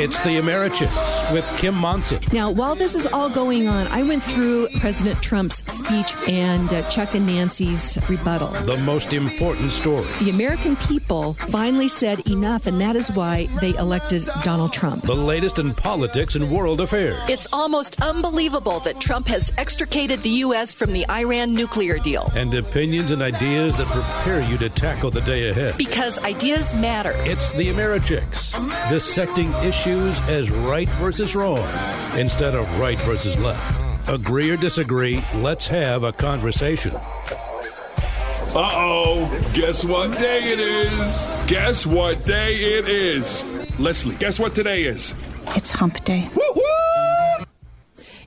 It's the Americhicks with Kim Monson. Now, while this is all going on, I went through President Trump's speech and uh, Chuck and Nancy's rebuttal. The most important story. The American people finally said enough, and that is why they elected Donald Trump. The latest in politics and world affairs. It's almost unbelievable that Trump has extricated the U.S. from the Iran nuclear deal. And opinions and ideas that prepare you to tackle the day ahead. Because ideas matter. It's the Americhicks, dissecting issues as right versus wrong instead of right versus left. Agree or disagree, let's have a conversation. Uh oh, guess what day it is? Guess what day it is? Leslie, guess what today is? It's hump day.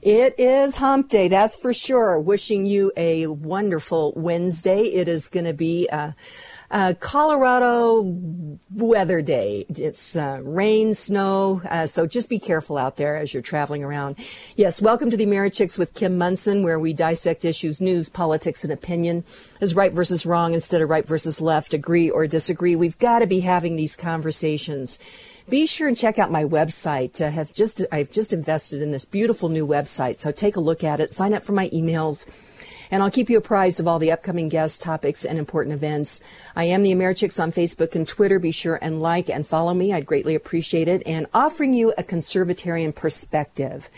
It is hump day, that's for sure. Wishing you a wonderful Wednesday. It is going to be a, a, Colorado weather day. It's uh, rain, snow, uh, so just be careful out there as you're traveling around. Yes, welcome to the Americhicks with Kim Monson, where we dissect issues, news, politics, and opinion as right versus wrong instead of right versus left, agree or disagree. We've got to be having these conversations be sure and check out my website. I have just I've just invested in this beautiful new website, so take a look at it. Sign up for my emails. And I'll keep you apprised of all the upcoming guest topics and important events. I am the Americhicks on Facebook and Twitter. Be sure and like and follow me. I'd greatly appreciate it. And offering you a conservatarian perspective.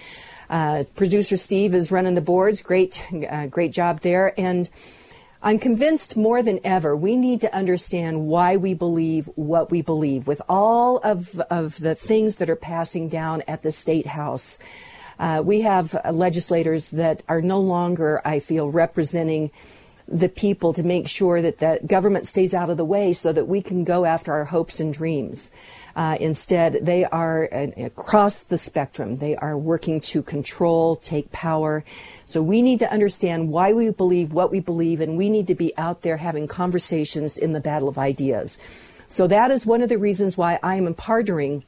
Uh, producer Steve is running the boards. Great, uh, great job there. And I'm convinced more than ever we need to understand why we believe what we believe with all of, of the things that are passing down at the State House. Uh, we have legislators that are no longer, I feel, representing the people to make sure that the government stays out of the way so that we can go after our hopes and dreams. Uh, instead, they are uh, across the spectrum. They are working to control, take power. So we need to understand why we believe what we believe, and we need to be out there having conversations in the battle of ideas. So that is one of the reasons why I am partnering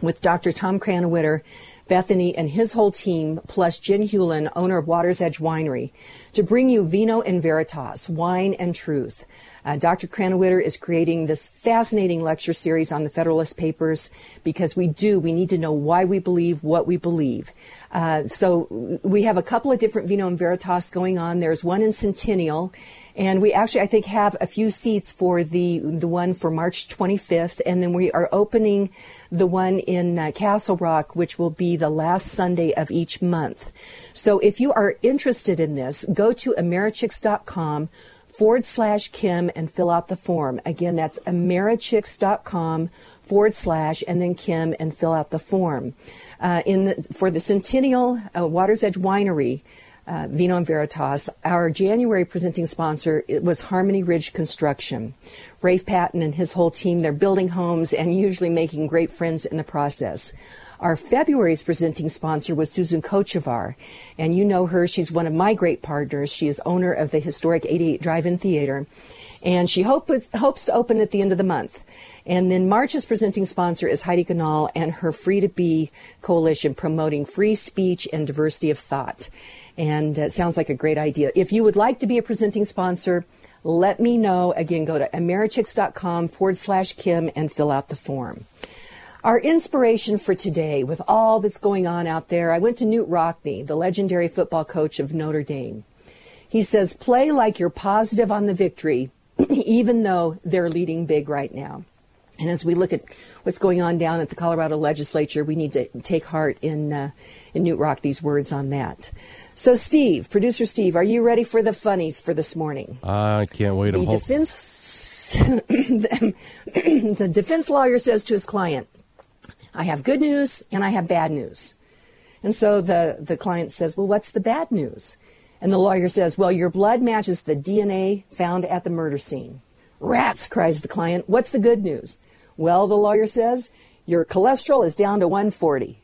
with Dr. Tom Krannawitter, Bethany, and his whole team, plus Jen Hewlin, owner of Water's Edge Winery, to bring you Vino and Veritas, Wine and Truth. Uh, Dr. Krannawitter is creating this fascinating lecture series on the Federalist Papers because we do, we need to know why we believe what we believe. Uh, so we have a couple of different Vino and Veritas going on. There's one in Centennial, and we actually, I think, have a few seats for the the one for March 25th, and then we are opening the one in uh, Castle Rock, which will be the last Sunday of each month. So if you are interested in this, go to Americhicks.com forward slash Kim and fill out the form. Again, that's Americhicks.com forward slash and then Kim and fill out the form. Uh, in the, for the Centennial uh, Water's Edge Winery, uh, Vino and Veritas, our January presenting sponsor was Harmony Ridge Construction. Rafe Patton and his whole team, they're building homes and usually making great friends in the process. Our February's presenting sponsor was Susan Kochevar, and you know her. She's one of my great partners. She is owner of the historic 88 Drive-In Theater, and she hope, hopes to open at the end of the month. And then March's presenting sponsor is Heidi Ganahl and her Free to Be coalition promoting free speech and diversity of thought. And it sounds like a great idea. If you would like to be a presenting sponsor, let me know. Again, go to americhicks.com forward slash Kim and fill out the form. Our inspiration for today, with all that's going on out there, I went to Knute Rockne, the legendary football coach of Notre Dame. He says, play like you're positive on the victory, even though they're leading big right now. And as we look at what's going on down at the Colorado legislature, we need to take heart in, uh, in Knute Rockne's words on that. So, Steve, producer Steve, are you ready for the funnies for this morning? I can't wait. The defense, the defense lawyer says to his client, I have good news and I have bad news. And so the, the client says, Well, what's the bad news? And the lawyer says, Well, your blood matches the DNA found at the murder scene. Rats, cries the client. What's the good news? Well, the lawyer says, Your cholesterol is down to 140.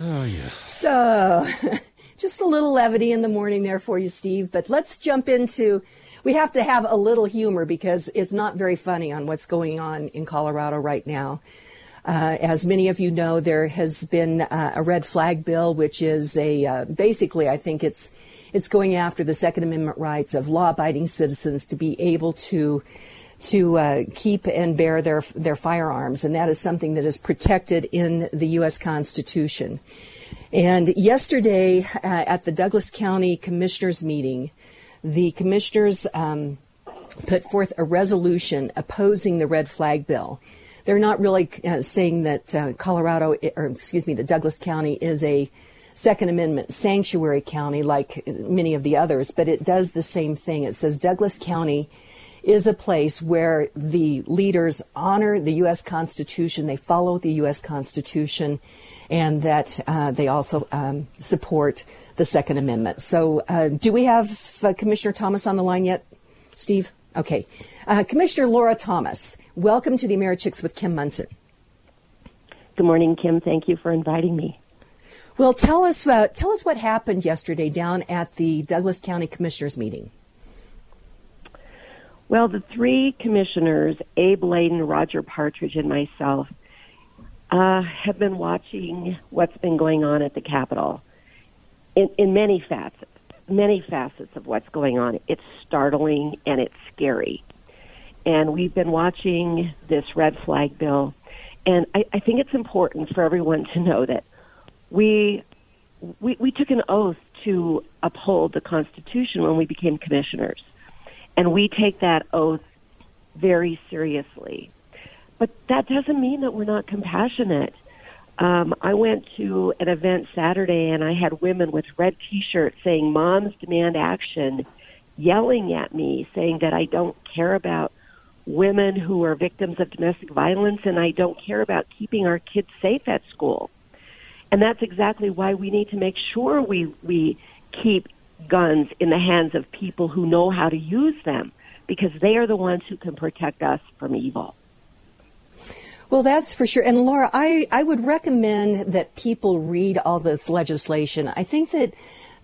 oh, yeah. So, just a little levity in the morning there for you, Steve. But let's jump into we have to have a little humor because it's not very funny on what's going on in Colorado right now. Uh, as many of you know, there has been uh, a red flag bill, which is a uh, basically, I think it's it's going after the Second Amendment rights of law-abiding citizens to be able to to uh, keep and bear their their firearms, and that is something that is protected in the U.S. Constitution. And yesterday uh, at the Douglas County Commissioners meeting, the commissioners um, put forth a resolution opposing the red flag bill. They're not really uh, saying that uh, Colorado, or excuse me, the Douglas County is a Second Amendment sanctuary county like many of the others, but it does the same thing. It says Douglas County is a place where the leaders honor the U.S. Constitution, they follow the U.S. Constitution, and that uh, they also um, support the Second Amendment. So, uh, do we have uh, Commissioner Thomas on the line yet, Steve? Okay. Uh, Commissioner Lora Thomas, welcome to the AmeriChicks with Kim Monson. Good morning, Kim. Thank you for inviting me. Well, tell us uh, tell us what happened yesterday down at the Douglas County Commissioners meeting. Well, the three commissioners, Abe Laydon, Roger Partridge, and myself, uh, have been watching what's been going on at the Capitol in, in many facets, many facets of what's going on. It's startling and it's scary. And we've been watching this red flag bill. And I, I think it's important for everyone to know that we, we, we took an oath to uphold the Constitution when we became commissioners. And we take that oath very seriously. But that doesn't mean that we're not compassionate. Um, I went to an event Saturday and I had women with red T-shirts saying "Moms demand action," yelling at me, saying that I don't care about women who are victims of domestic violence and I don't care about keeping our kids safe at school. And that's exactly why we need to make sure we we keep guns in the hands of people who know how to use them because they are the ones who can protect us from evil. Well, that's for sure. And Lora, I, I would recommend that people read all this legislation. I think that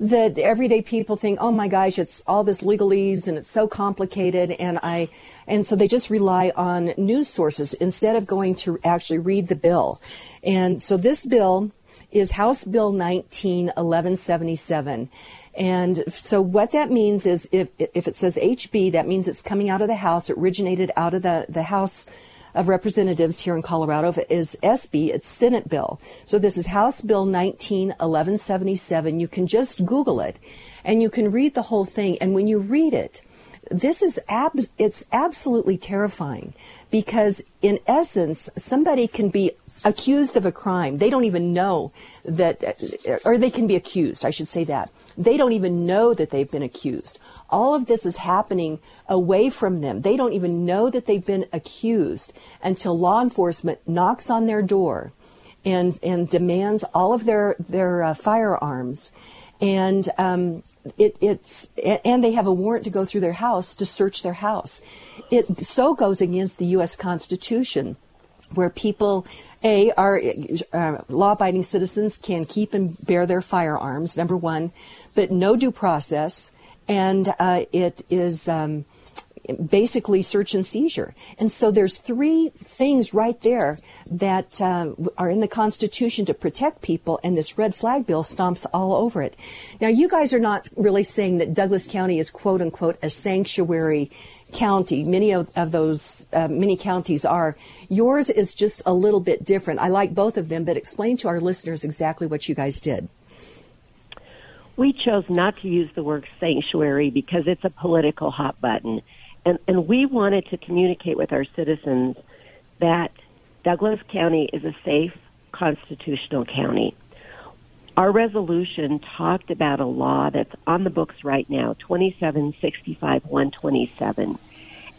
that everyday people think, oh my gosh, it's all this legalese and it's so complicated, and I, and so they just rely on news sources instead of going to actually read the bill. And so this bill is House Bill 19 1177. And so what that means is if, if it says HB, that means it's coming out of the House, it originated out of the, the House of Representatives here in Colorado. If it is SB, it's Senate bill. So this is House Bill 19 1177. You can just Google it and you can read the whole thing. And when you read it, this is ab- it's absolutely terrifying because in essence, somebody can be accused of a crime. They don't even know that, or they can be accused, I should say that. They don't even know that they've been accused. All of this is happening away from them. They don't even know that they've been accused until law enforcement knocks on their door and, and demands all of their, their uh, firearms. And um, it, it's and they have a warrant to go through their house to search their house. It so goes against the U.S. Constitution, where people a, our uh, law abiding citizens can keep and bear their firearms, number one, but no due process. And uh, it is um, basically search and seizure. And so there's three things right there that uh, are in the Constitution to protect people, and this red flag bill stomps all over it. Now, you guys are not really saying that Douglas County is quote unquote a sanctuary county. Many of, of those, uh, many counties are. Yours is just a little bit different. I like both of them, but explain to our listeners exactly what you guys did. We chose not to use the word sanctuary because it's a political hot button. And, and we wanted to communicate with our citizens that Douglas County is a safe constitutional county. Our resolution talked about a law that's on the books right now, 2765 127.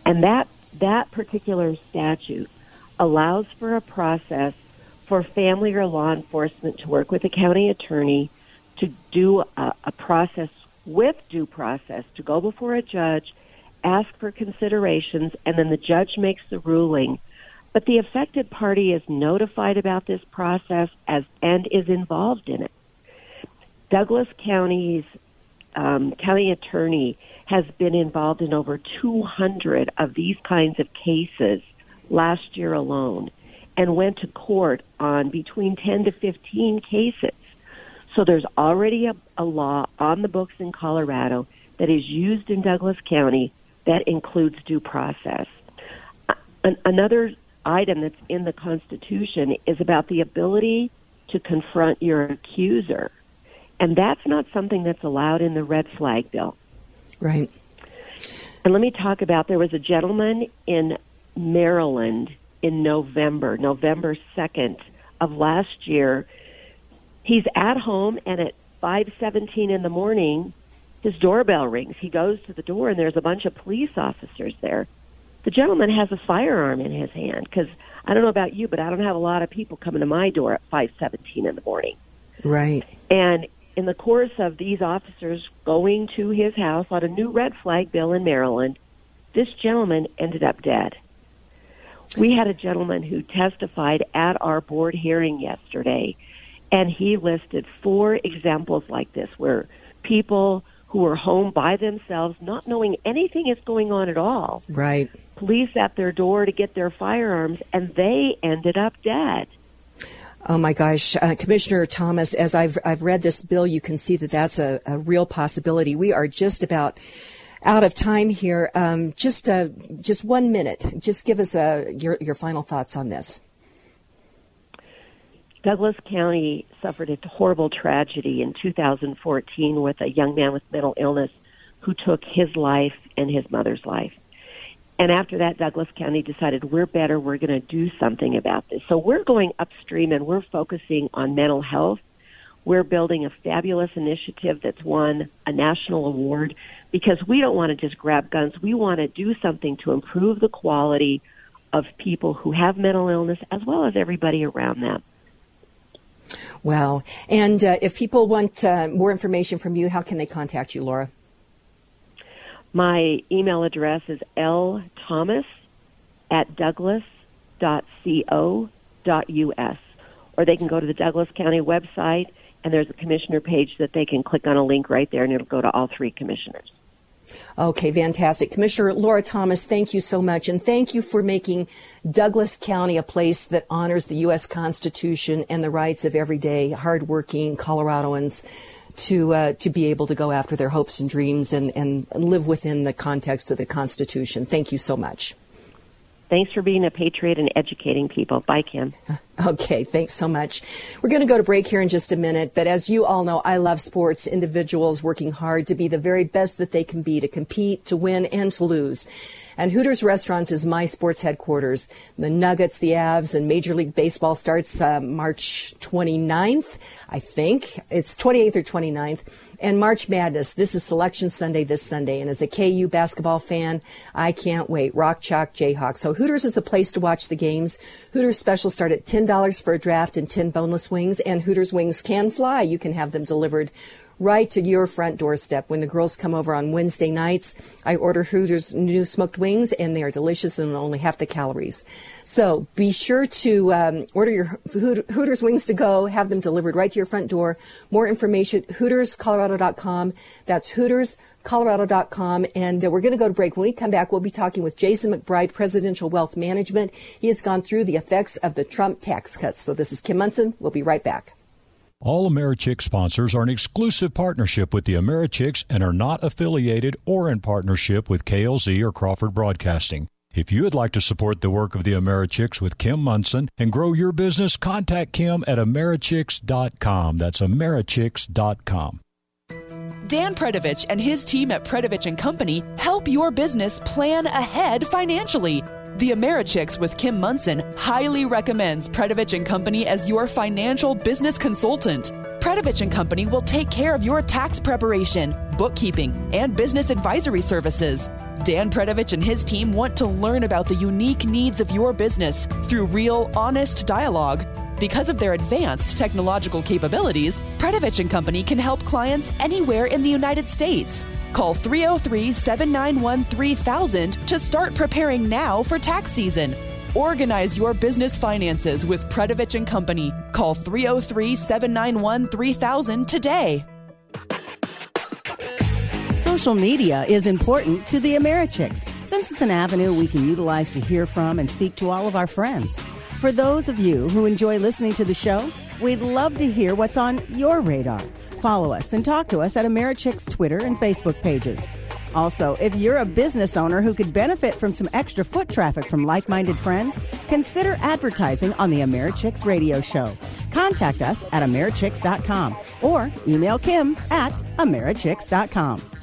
And that, that particular statute allows for a process for family or law enforcement to work with the county attorney to do a, a process with due process, to go before a judge, ask for considerations, and then the judge makes the ruling. But the affected party is notified about this process as and is involved in it. Douglas County's um, county attorney has been involved in over 200 of these kinds of cases last year alone and went to court on between 10 to 15 cases. So there's already a, a law on the books in Colorado that is used in Douglas County that includes due process. Another item that's in the Constitution is about the ability to confront your accuser. And that's not something that's allowed in the red flag bill. Right. And let me talk about there was a gentleman in Maryland in November, November 2nd of last year. He's at home and at 5:17 in the morning his doorbell rings. He goes to the door and there's a bunch of police officers there. The gentleman has a firearm in his hand cuz I don't know about you, but I don't have a lot of people coming to my door at 5:17 in the morning. Right. And in the course of these officers going to his house on a new red flag bill in Maryland, this gentleman ended up dead. We had a gentleman who testified at our board hearing yesterday, and he listed four examples like this where people who were home by themselves, not knowing anything is going on at all, Right. police at their door to get their firearms, and they ended up dead. Oh my gosh, uh, Commissioner Thomas, as I've I've read this bill, you can see that that's a, a real possibility. We are just about out of time here. Um, just uh, just one minute. Just give us uh, your your final thoughts on this. Douglas County suffered a horrible tragedy in 2014 with a young man with mental illness who took his life and his mother's life. And after that, Douglas County decided we're better, we're going to do something about this. So we're going upstream and we're focusing on mental health. We're building a fabulous initiative that's won a national award because we don't want to just grab guns. We want to do something to improve the quality of people who have mental illness as well as everybody around them. Wow. And uh, if people want uh, more information from you, how can they contact you, Lora? My email address is lthomas at douglas.co.us. Or they can go to the Douglas County website, and there's a commissioner page that they can click on a link right there, and it'll go to all three commissioners. Okay, fantastic. Commissioner Lora Thomas, thank you so much. And thank you for making Douglas County a place that honors the U.S. Constitution and the rights of everyday, hardworking Coloradoans to, uh, to be able to go after their hopes and dreams and, and live within the context of the Constitution. Thank you so much. Thanks for being a patriot and educating people. Bye, Kim. Okay, thanks so much. We're going to go to break here in just a minute, but as you all know, I love sports, individuals working hard to be the very best that they can be, to compete, to win, and to lose. And Hooters Restaurants is my sports headquarters. The Nuggets, the Avs, and Major League Baseball starts uh, March 29th, I think. It's 28th or 29th. And March Madness, this is Selection Sunday this Sunday. And as a KU basketball fan, I can't wait. Rock Chalk Jayhawk. So Hooters is the place to watch the games. Hooters specials start at $10 for a draft and 10 boneless wings. And Hooters wings can fly. You can have them delivered right to your front doorstep. When the girls come over on Wednesday nights, I order Hooters new smoked wings, and they are delicious and only half the calories. So be sure to um, order your Hooters wings to go, have them delivered right to your front door. More information, HootersColorado.com. That's HootersColorado.com. And uh, we're going to go to break. When we come back, we'll be talking with Jason McBride, Presidential Wealth Management. He has gone through the effects of the Trump tax cuts. So this is Kim Monson. We'll be right back. All Americhick sponsors are an exclusive partnership with the Americhicks and are not affiliated or in partnership with KLZ or Crawford Broadcasting. If you would like to support the work of the Americhicks with Kim Monson and grow your business, contact Kim at Americhicks.com. That's Americhicks.com. Dan Predovich and his team at Predovich Company help your business plan ahead financially. The Americhicks with Kim Monson highly recommends Predovich and Company as your financial business consultant. Predovich and Company will take care of your tax preparation, bookkeeping, and business advisory services. Dan Predovich and his team want to learn about the unique needs of your business through real, honest dialogue. Because of their advanced technological capabilities, Predovich and Company can help clients anywhere in the United States. Call 303 791 3000 to start preparing now for tax season. Organize your business finances with Predovich and Company. Call 303 791 3000 today. Social media is important to the Americhicks since it's an avenue we can utilize to hear from and speak to all of our friends. For those of you who enjoy listening to the show, we'd love to hear what's on your radar. Follow us and talk to us at Americhick's Twitter and Facebook pages. Also, if you're a business owner who could benefit from some extra foot traffic from like minded friends, consider advertising on the Americhicks radio show. Contact us at Americhicks.com or email Kim at Americhicks.com.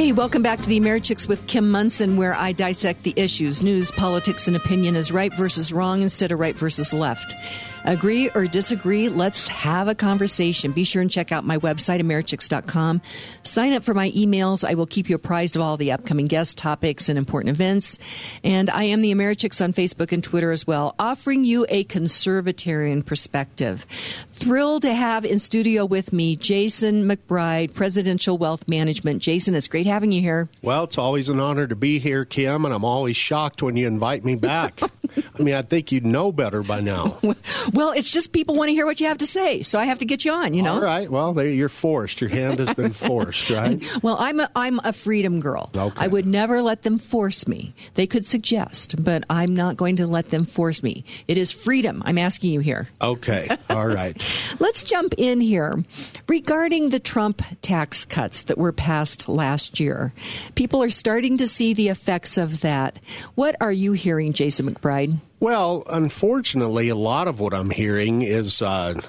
Hey, welcome back to the Americhicks with Kim Monson, where I dissect the issues, news, politics, and opinion as right versus wrong instead of right versus left. Agree or disagree? Let's have a conversation. Be sure and check out my website, Americhicks.com. Sign up for my emails. I will keep you apprised of all the upcoming guest topics and important events. And I am the Americhicks on Facebook and Twitter as well, offering you a conservatarian perspective. Thrilled to have in studio with me Jason McBride, Presidential Wealth Management. Jason, it's great having you here. Well, it's always an honor to be here, Kim, and I'm always shocked when you invite me back. I mean, I think you'd know better by now. Well, it's just people want to hear what you have to say, so I have to get you on. You know. All right. Well, there you're forced. Your hand has been forced, right? well, I'm a, I'm a freedom girl. Okay. I would never let them force me. They could suggest, but I'm not going to let them force me. It is freedom. I'm asking you here. Okay. All right. Let's jump in here regarding the Trump tax cuts that were passed last year. People are starting to see the effects of that. What are you hearing, Jason McBride? Well, unfortunately, a lot of what I'm hearing is uh,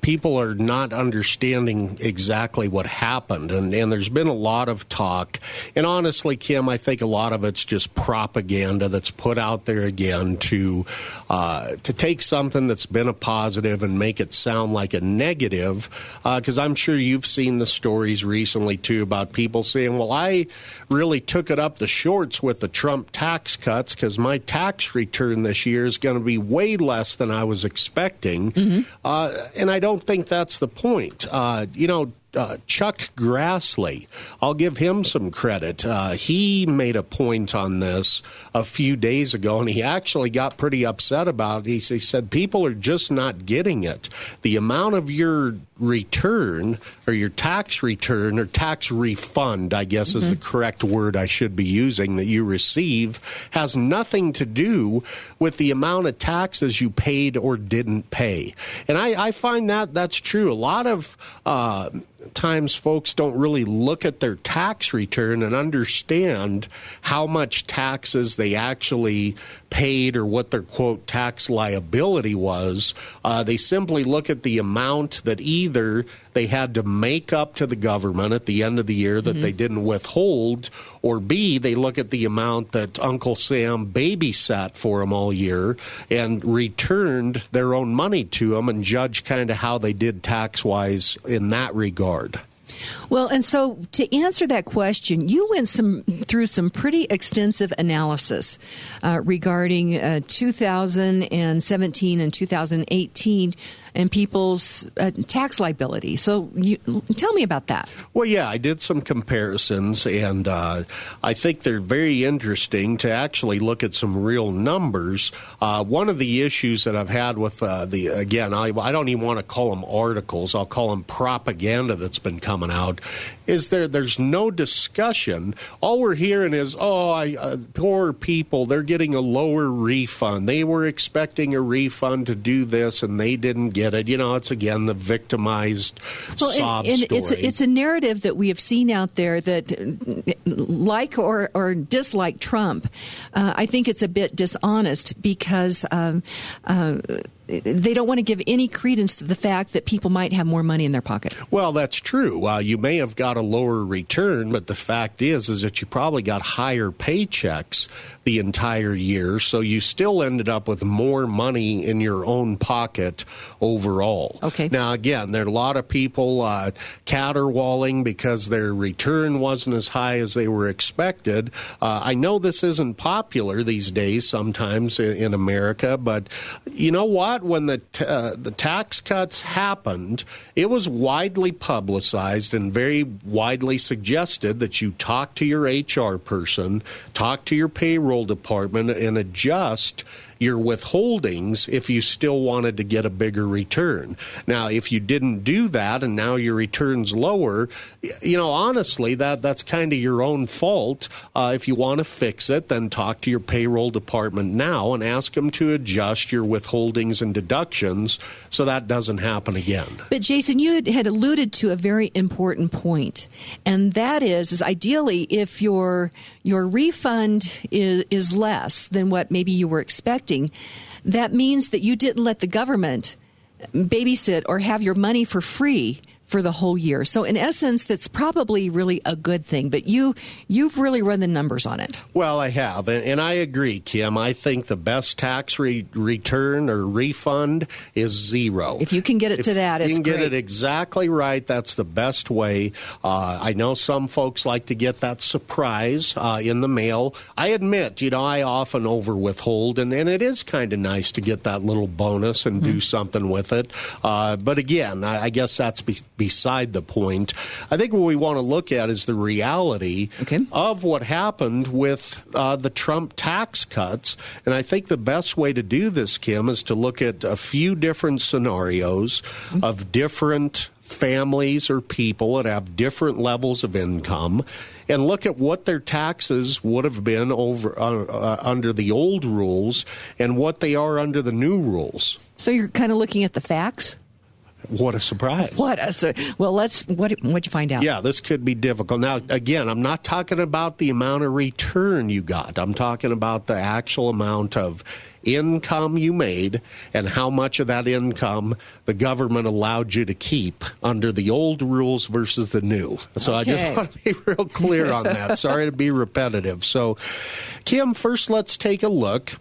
people are not understanding exactly what happened. And, and there's been a lot of talk. And honestly, Kim, I think a lot of it's just propaganda that's put out there again to, uh, to take something that's been a positive and make it sound like a negative. Because uh, I'm sure you've seen the stories recently, too, about people saying, well, I really took it up the shorts with the Trump tax cuts because my tax return this year is going to be way less than I was expecting. Mm-hmm. Uh, and I don't think that's the point. Uh, you know, uh, Chuck Grassley, I'll give him some credit. Uh, he made a point on this a few days ago, and he actually got pretty upset about it. He, he said people are just not getting it. The amount of your return or your tax return or tax refund, I guess mm-hmm. is the correct word I should be using, that you receive has nothing to do with the amount of taxes you paid or didn't pay. And I, I find that that's true. A lot of uh, times folks don't really look at their tax return and understand how much taxes they actually paid or what their quote tax liability was. Uh, they simply look at the amount that either they had to make up to the government at the end of the year that mm-hmm. they didn't withhold, or B, they look at the amount that Uncle Sam babysat for them all year and returned their own money to them and judge kind of how they did tax wise in that regard. Well, and so to answer that question, you went some through some pretty extensive analysis uh, regarding uh, 2017 and 2018 and people's uh, tax liability. So, you, tell me about that. Well, yeah, I did some comparisons, and uh, I think they're very interesting to actually look at some real numbers. Uh, one of the issues that I've had with uh, the again, I, I don't even want to call them articles; I'll call them propaganda that's been coming out. Is there? There's no discussion. All we're hearing is, "Oh, I, uh, poor people, they're getting a lower refund. They were expecting a refund to do this, and they didn't get." it. You know, it's again the victimized well, sob and, and story. It's a, it's a narrative that we have seen out there that, like or, or dislike Trump, uh, I think it's a bit dishonest because um, uh, they don't want to give any credence to the fact that people might have more money in their pocket. Well, that's true. Uh, you may have got a lower return, but the fact is, is that you probably got higher paychecks the entire year, so you still ended up with more money in your own pocket overall. Okay. Now, again, there are a lot of people uh, caterwauling because their return wasn't as high as they were expected. Uh, I know this isn't popular these days, sometimes in, in America, but you know what? when the t- uh, the tax cuts happened, it was widely publicized and very widely suggested that you talk to your HR person, talk to your payroll department, and adjust your withholdings if you still wanted to get a bigger return. Now, if you didn't do that and now your return's lower, you know, honestly, that that's kind of your own fault. Uh, if you want to fix it, then talk to your payroll department now and ask them to adjust your withholdings and deductions so that doesn't happen again. But Jason, you had alluded to a very important point, and that is, is ideally if your your refund is, is less than what maybe you were expecting, that means that you didn't let the government babysit or have your money for free for the whole year. So in essence, that's probably really a good thing. But you you've really run the numbers on it. Well, I have, and, and I agree, Kim. I think the best tax re- return or refund is zero. If you can get it if to that, If you can get it exactly right. That's the best way. Uh, I know some folks like to get that surprise uh, in the mail. I admit, you know, I often over withhold, and, and it is kind of nice to get that little bonus and Mm-hmm. do something with it. Uh, but again, I, I guess that's be- beside the point. I think what we want to look at is the reality of what happened with uh, the Trump tax cuts. And I think the best way to do this, Kim, is to look at a few different scenarios of different families or people that have different levels of income and look at what their taxes would have been over uh, uh, under the old rules and what they are under the new rules. So you're kind of looking at the facts. What a surprise! What a sur- well, let's what what'd you find out? Yeah, this could be difficult. Now, again, I'm not talking about the amount of return you got. I'm talking about the actual amount of income you made and how much of that income the government allowed you to keep under the old rules versus the new. So I just want to be real clear on that. Sorry to be repetitive. So, Kim, first let's take a look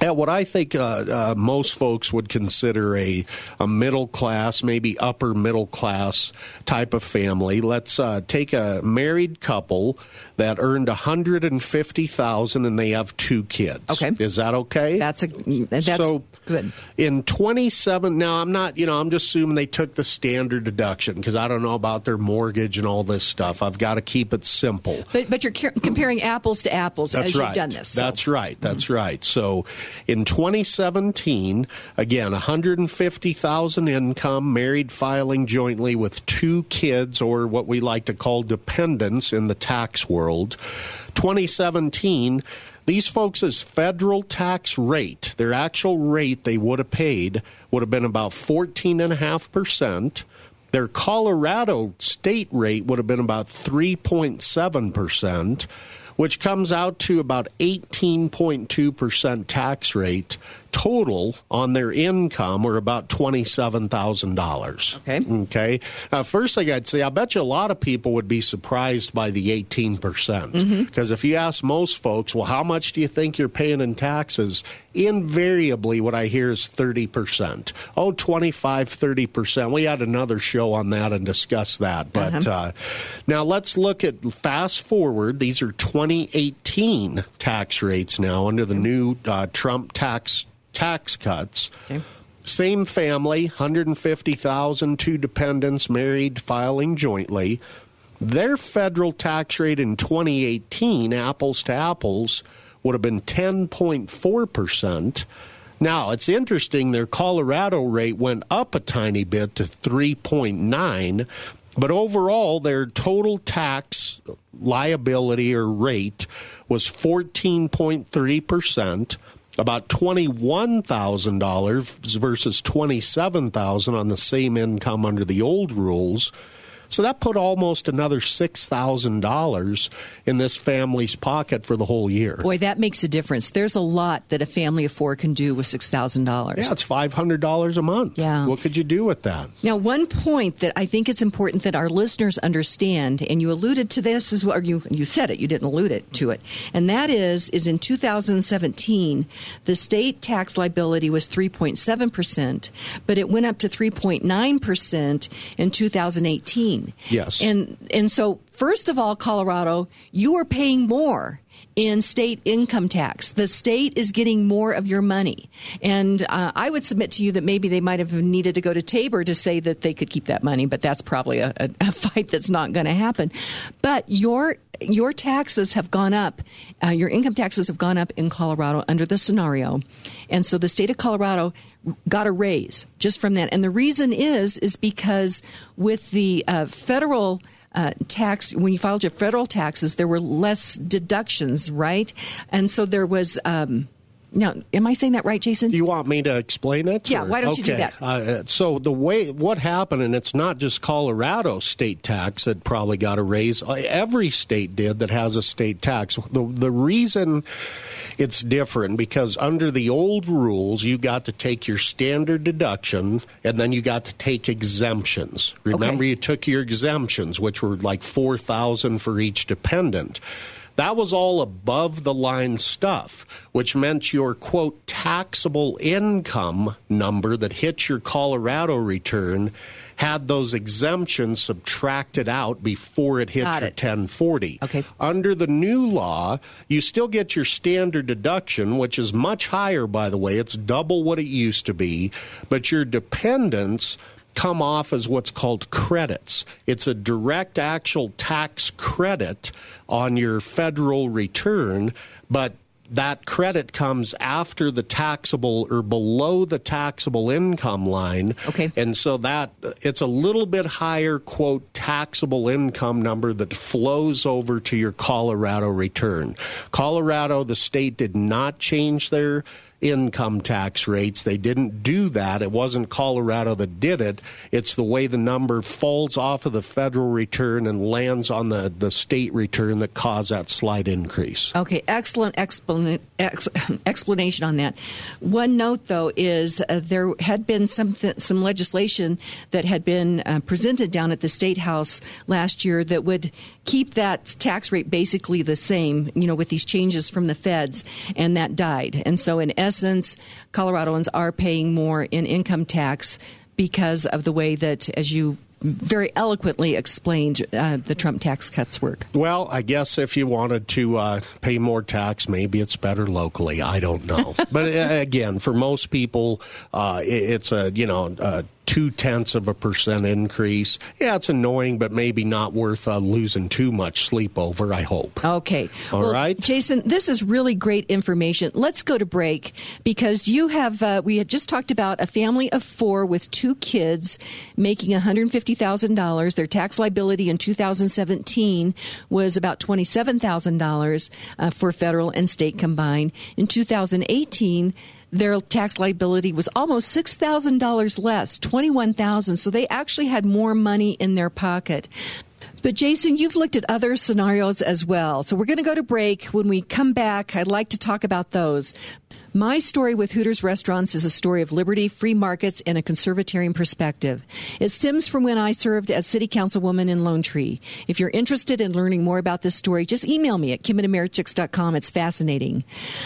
at what I think uh, uh, most folks would consider a, a middle class, maybe upper middle class type of family. Let's uh, take a married couple that earned 150000 and they have two kids. Okay. Is that okay? That's a that's so good. In 27, now I'm not, you know, I'm just assuming they took the standard deduction because I don't know about their mortgage and all this stuff. I've got to keep it simple. But but you're comparing apples to apples That's as right. you've done this. so- That's right. That's mm-hmm. right. So, in 2017, again, 150,000 income, married, filing jointly with two kids, or what we like to call dependents in the tax world. 2017. These folks' federal tax rate, their actual rate they would have paid, would have been about 14.5%. Their Colorado state rate would have been about 3.7%, which comes out to about 18.2% tax rate total on their income, or about $27,000. Okay. Okay. Now, first thing I'd say, I bet you a lot of people would be surprised by the 18%. Mhm. Because if you ask most folks, well, how much do you think you're paying in taxes? Invariably, what I hear is 30%. Oh, 25, 30%. We had another show on that and discussed that. But Uh-huh. uh, now let's look at fast forward. These are 2018 tax rates now under the new uh, Trump tax tax cuts. Same family, 150,000, two dependents, married, filing jointly. Their federal tax rate in 2018, apples to apples, would have been 10.4%. Now, it's interesting, their Colorado rate went up a tiny bit to 3.9, but overall their total tax liability or rate was 14.3%, about $21,000 versus 27,000 on the same income under the old rules. So that put almost another $6,000 in this family's pocket for the whole year. Boy, that makes a difference. There's a lot that a family of four can do with six thousand dollars. Yeah, it's $500 a month. Yeah. What could you do with that? Now, one point that I think it's important that our listeners understand, and you alluded to this as well, or you you said it, you didn't allude it to it, and that is is in 2017, the state tax liability was 3.7 percent, but it went up to 3.9 percent in 2018. Yes. And and so first of all, Colorado, you are paying more in state income tax. The state is getting more of your money. And uh, I would submit to you that maybe they might have needed to go to Tabor to say that they could keep that money, but that's probably a, a, a fight that's not going to happen. But your your taxes have gone up, uh, your income taxes have gone up in Colorado under the scenario, and so the state of Colorado got a raise just from that. And the reason is is because with the uh, federal uh, tax, when you filed your federal taxes, there were less deductions, right? And so there was. Um, now, am I saying that right, Jason? You want me to explain it? Yeah, why don't okay. you do that? Uh, so the way what happened, and it's not just Colorado state tax that probably got a raise. Uh, every state did that has a state tax. The the reason it's different because under the old rules, you got to take your standard deduction and then you got to take exemptions. Remember, Okay. you took your exemptions, which were like four thousand for each dependent. That was all above the line stuff, which meant your quote taxable income number that hit your Colorado return had those exemptions subtracted out before it hit Got your it. 1040. Okay. Under the new law, you still get your standard deduction, which is much higher, by the way. It's double what it used to be, but your dependents come off as what's called credits. It's a direct actual tax credit on your federal return, but that credit comes after the taxable or below the taxable income line. Okay. And so that it's a little bit higher quote taxable income number that flows over to your Colorado return. Colorado, the state did not change their income tax rates. They didn't do that. It wasn't Colorado that did it. It's the way the number falls off of the federal return and lands on the, the state return that caused that slight increase. Okay, excellent explan- ex- explanation on that. One note, though, is uh, there had been some some legislation that had been uh, presented down at the state house last year that would keep that tax rate basically the same. You know, with these changes from the feds, and that died. And so, in essence, Coloradoans are paying more in income tax because of the way that, as you very eloquently explained, uh, the Trump tax cuts work. Well, I guess if you wanted to uh, pay more tax, maybe it's better locally. I don't know. but uh, again, for most people, uh, it's a you know uh, two tenths of a percent increase. Yeah, it's annoying, but maybe not worth uh, losing too much sleep over. I hope. Okay. All well, right. Jason, this is really great information. Let's go to break because you have, uh, we had just talked about a family of four with two kids making $150,000. Their tax liability in 2017 was about $27,000 uh, for federal and state combined. In 2018, their tax liability was almost $6,000 less, 21,000. So they actually had more money in their pocket. But Jason, you've looked at other scenarios as well. So we're going to go to break. When we come back, I'd like to talk about those. My story with Hooters restaurants is a story of liberty, free markets, and a conservatarian perspective. It stems from when I served as city councilwoman in Lone Tree. If you're interested in learning more about this story, just email me at kimamarachicks.com. It's fascinating.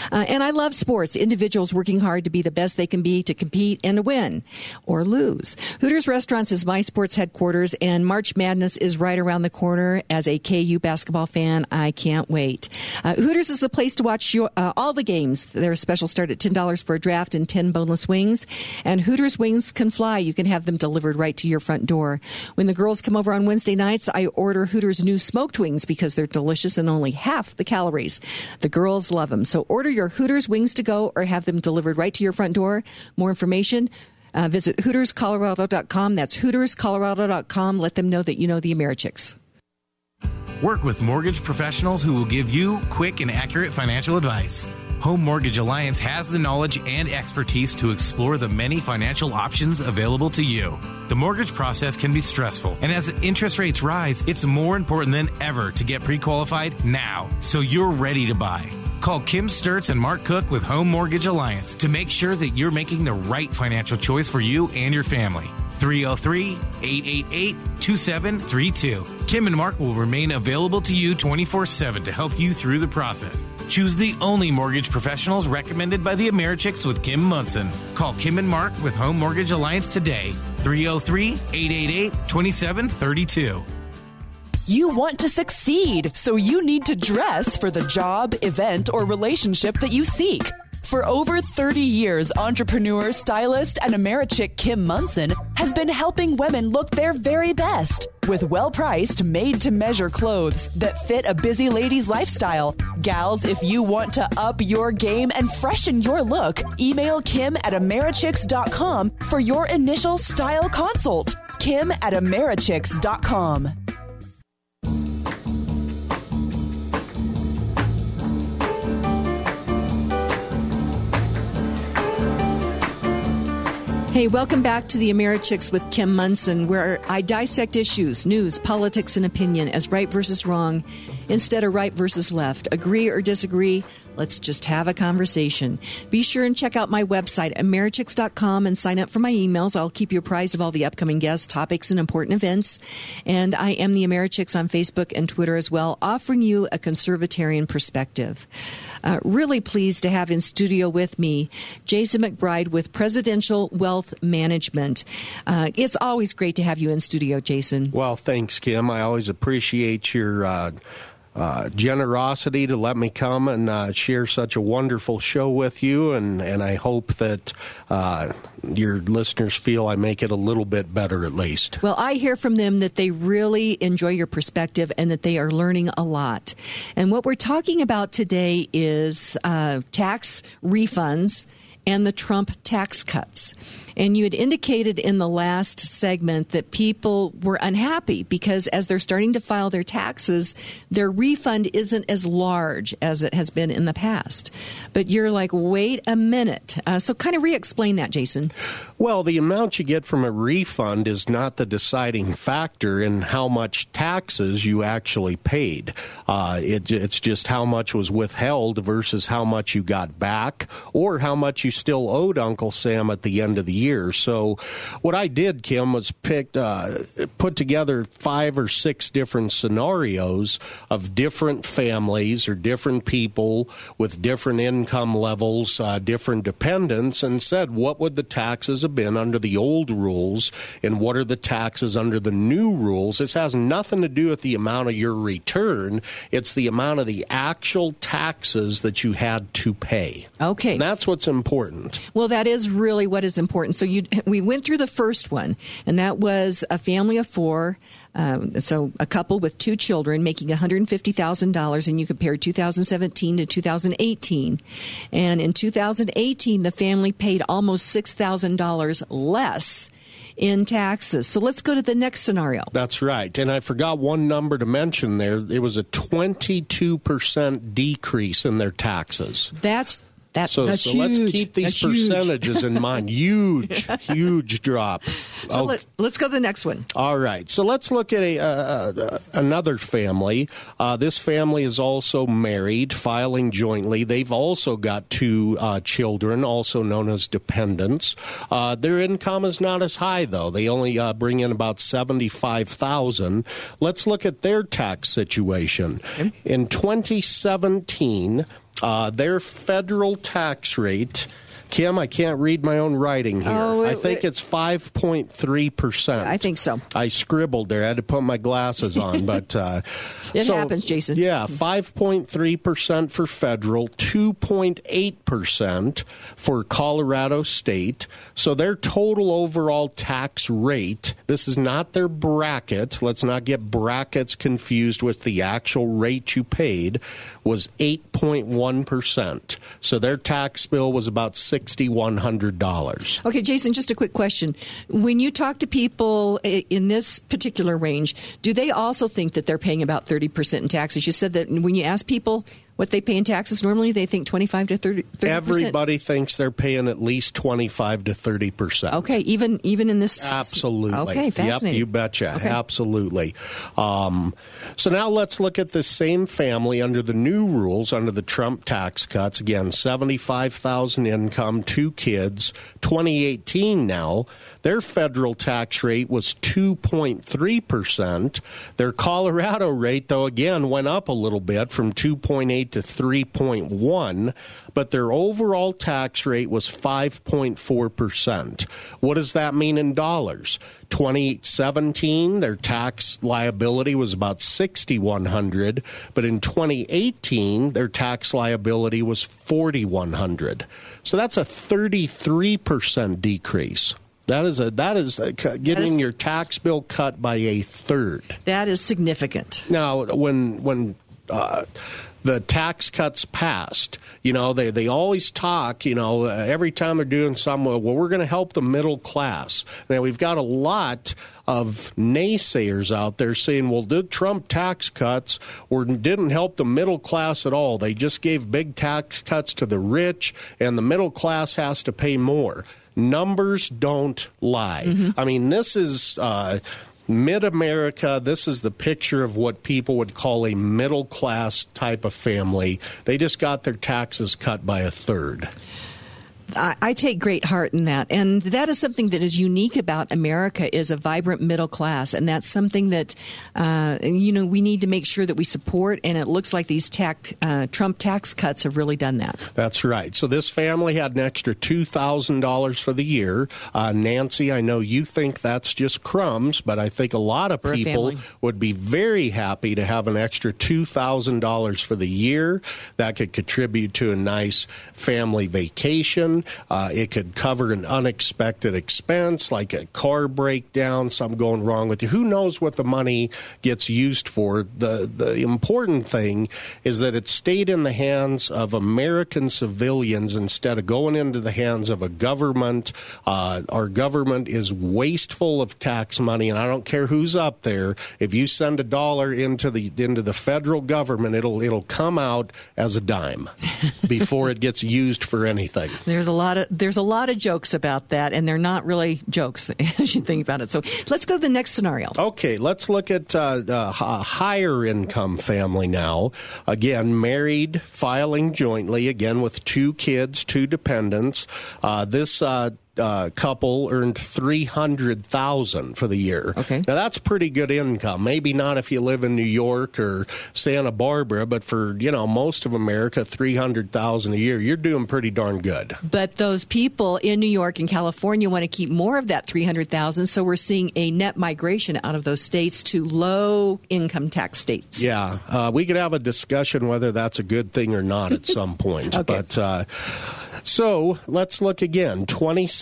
Uh, and I love sports, individuals working hard to be the best they can be to compete and to win or lose. Hooters Restaurants is my sports headquarters, and March Madness is right around the corner. As a KU basketball fan, I can't wait. Uh, Hooters is the place to watch your, uh, all the games. Their specials start at $10 for a draft and 10 boneless wings. And Hooters wings can fly. You can have them delivered right to your front door. When the girls come over on Wednesday nights, I order Hooters new smoked wings because they're delicious and only half the calories. The girls love them. So order your Hooters wings to go or have them delivered right to your front door. More information, uh, visit HootersColorado.com. That's HootersColorado.com. Let them know that you know the Americhicks. Work with mortgage professionals who will give you quick and accurate financial advice. Home Mortgage Alliance has the knowledge and expertise to explore the many financial options available to you. The mortgage process can be stressful, and as interest rates rise, it's more important than ever to get pre qualified now so you're ready to buy. Call Kim Sturts and Mark Cook with Home Mortgage Alliance to make sure that you're making the right financial choice for you and your family. 303 888 2732. Kim and Mark will remain available to you 24 7 to help you through the process. Choose the only mortgage professionals recommended by the Americhicks with Kim Monson. Call Kim and Mark with Home Mortgage Alliance today. 303 888 2732. You want to succeed, so you need to dress for the job, event, or relationship that you seek. For over 30 years, entrepreneur, stylist, and Americhick Kim Monson has been helping women look their very best with well priced, made to measure clothes that fit a busy lady's lifestyle. Gals, if you want to up your game and freshen your look, email Kim at Americhicks.com for your initial style consult. Kim at Americhicks.com. Hey, welcome back to the Americhicks with Kim Monson, where I dissect issues, news, politics, and opinion as right versus wrong instead of right versus left. Agree or disagree? Let's just have a conversation. Be sure and check out my website, Americhicks.com, and sign up for my emails. I'll keep you apprised of all the upcoming guests, topics, and important events. And I am the Americhicks on Facebook and Twitter as well, offering you a conservatarian perspective. Uh, really pleased to have in studio with me Jason McBride with Presidential Wealth Management. Uh, it's always great to have you in studio, Jason. Well, thanks, Kim. I always appreciate your. Uh, generosity to let me come and uh, share such a wonderful show with you, and, and I hope that uh, your listeners feel I make it a little bit better at least. Well, I hear from them that they really enjoy your perspective and that they are learning a lot. And what we're talking about today is uh, tax refunds and the Trump tax cuts. And you had indicated in the last segment that people were unhappy because as they're starting to file their taxes, their refund isn't as large as it has been in the past. But you're like, wait a minute. Uh, so kind of re explain that, Jason. Well, the amount you get from a refund is not the deciding factor in how much taxes you actually paid. Uh, it, it's just how much was withheld versus how much you got back or how much you still owed Uncle Sam at the end of the year. So, what I did, Kim, was picked, uh, put together five or six different scenarios of different families or different people with different income levels, uh, different dependents, and said what would the taxes have been under the old rules and what are the taxes under the new rules. This has nothing to do with the amount of your return, it's the amount of the actual taxes that you had to pay. Okay. And that's what's important. Well, that is really what is important. So you, we went through the first one, and that was a family of four. Um, so a couple with two children making $150,000 and you compare 2017 to 2018. And in 2018, the family paid almost $6,000 less in taxes. So let's go to the next scenario. That's right. And I forgot one number to mention there. It was a 22% decrease in their taxes. That's that, so, that's so huge. let's keep these That's percentages in mind. Huge, huge drop. So let, us go to the next one. All right. So let's look at a, uh, uh, another family. Uh, this family is also married, filing jointly. They've also got two uh, children, also known as dependents. Uh, their income is not as high, though. They only uh, bring in about seventy-five thousand. Let's look at their tax situation. In 2017. Uh, their federal tax rate. Kim, I can't read my own writing here. Oh, I think it's 5.3%. I think so. I scribbled there. I had to put my glasses on, but uh, it so, happens, Jason. Yeah, 5.3% for federal, 2.8% for Colorado State. So their total overall tax rate, this is not their bracket. Let's not get brackets confused with the actual rate you paid, was 8.1%. So their tax bill was about $6,100. Okay, Jason, just a quick question. When you talk to people in this particular range, do they also think that they're paying about 30% in taxes? You said that when you ask people what they pay in taxes, normally they think 25 to 30 30%. Everybody thinks they're paying at least 25 to 30%. Okay, even even in this Absolutely. Okay, fascinating. Yep, you betcha. Okay. Absolutely. Um, so now let's look at the same family under the new rules, under the Trump tax cuts. Again, 75,000 income, two kids, 2018 now. Their federal tax rate was 2.3%. Their Colorado rate, though, again, went up a little bit from 2.8 rate to 3.1, but their overall tax rate was 5.4%. What does that mean in dollars? 2017, their tax liability was about 6100, but in 2018, their tax liability was 4100. So that's a 33% decrease. That is a that is a, getting that is, your tax bill cut by a third. That is significant. Now, when when uh, the tax cuts passed. You know, they, they always talk, you know, uh, every time they're doing some, well, we're going to help the middle class. Now, we've got a lot of naysayers out there saying, well, did Trump tax cuts or didn't help the middle class at all? They just gave big tax cuts to the rich, and the middle class has to pay more. Numbers don't lie. Mm-hmm. I mean, this is. Uh, Mid America, this is the picture of what people would call a middle class type of family. They just got their taxes cut by a third. I, I, take great heart in that, and that is something that is unique about America is a vibrant middle class, and that's something that uh, you know we need to make sure that we support. And it looks like these tax, uh, Trump tax cuts have really done that. That's right. So this family had an extra two thousand dollars for the year. Uh, Nancy, I know you think that's just crumbs, but I think a lot of for people would be very happy to have an extra two thousand dollars for the year. That could contribute to a nice family vacation. Uh, it could cover an unexpected expense like a car breakdown, something going wrong with you. Who knows what the money gets used for? The the important thing is that it stayed in the hands of American civilians instead of going into the hands of a government. Uh, our government is wasteful of tax money, and I don't care who's up there. If you send a dollar into the into the federal government, it'll it'll come out as a dime before it gets used for anything. There's a lot of there's a lot of jokes about that, and they're not really jokes as you think about it. So let's go to the next scenario. Okay, let's look at uh, a higher income family now. Again, married, filing jointly, again with two kids, two dependents. Uh, this uh, couple earned three hundred thousand for the year. Okay, now that's pretty good income. Maybe not if you live in New York or Santa Barbara, but for you know most of America, three hundred thousand a year, you're doing pretty darn good. But those people in New York and California want to keep more of that three hundred thousand, so we're seeing a net migration out of those states to low income tax states. Yeah, uh, we could have a discussion whether that's a good thing or not at some point. okay. But uh, so let's look again.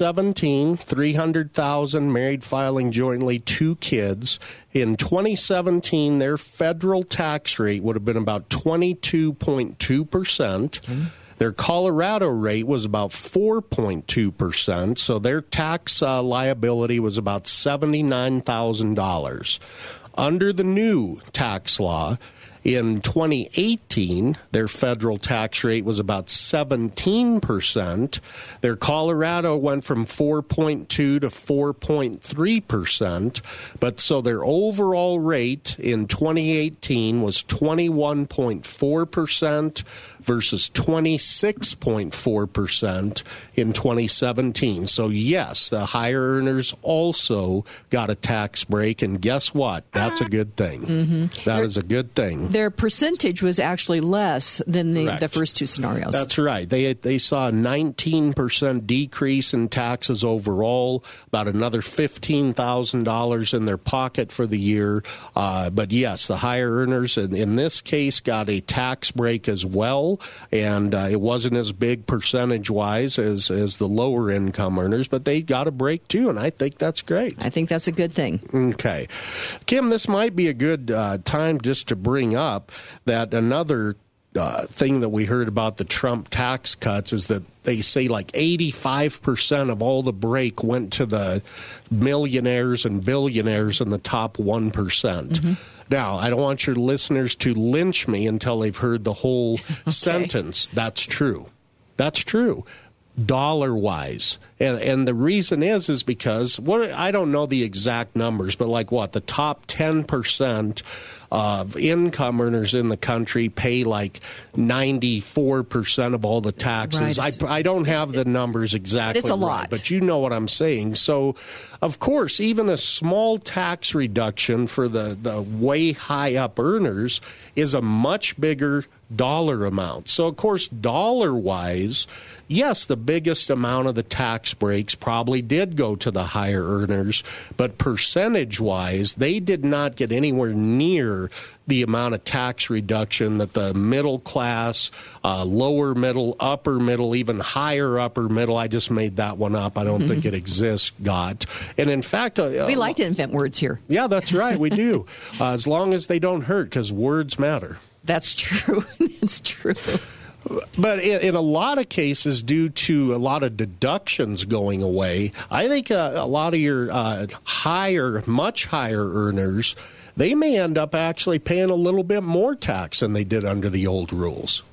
2017, 300,000 married filing jointly, two kids. In 2017, their federal tax rate would have been about 22.2 percent. Mm-hmm. Their Colorado rate was about 4.2%, so their tax uh, liability was about $79,000. Under the new tax law, in 2018, their federal tax rate was about 17%. Their Colorado went from 4.2 to 4.3%. But so their overall rate in 2018 was 21.4% versus 26.4% in 2017. So, yes, the higher earners also got a tax break. And guess what? That's a good thing. Mm-hmm. That their, is a good thing. Their percentage was actually less than the, the first two scenarios. That's right. They, they saw a 19% decrease in taxes overall, about another $15,000 in their pocket for the year. Uh, but yes, the higher earners in, in this case got a tax break as well, and uh, it wasn't as big percentage wise as, as the lower income earners, but they got a break too, and I think that's great. I think that's a good thing. Okay. Kim, this might be a good uh, time just to bring up that another uh, thing that we heard about the Trump tax cuts is that they say like 85% of all the break went to the millionaires and billionaires in the top one mm-hmm. Now, I don't want your listeners to lynch me until they've heard the whole okay. sentence. That's true. That's true dollar wise. And and the reason is is because what I don't know the exact numbers, but like what the top ten percent of income earners in the country pay like 94% of all the taxes. Right. I, I don't have the numbers exactly. It's a right, lot. but you know what I'm saying. So, of course, even a small tax reduction for the, the way high up earners is a much bigger dollar amount. So, of course, dollar wise, yes, the biggest amount of the tax breaks probably did go to the higher earners, but percentage wise, they did not get anywhere near the amount of tax reduction that the middle class, uh, lower middle, upper middle, even higher upper middle, I just made that one up. I don't think it exists, got. And in fact, uh, We like to invent words here. yeah, that's right. We do. uh, as long as they don't hurt, because words matter. That's true. it's true. But in, in, a lot of cases, due to a lot of deductions going away, I think uh, a lot of your uh, higher, much higher earners, they may end up actually paying a little bit more tax than they did under the old rules.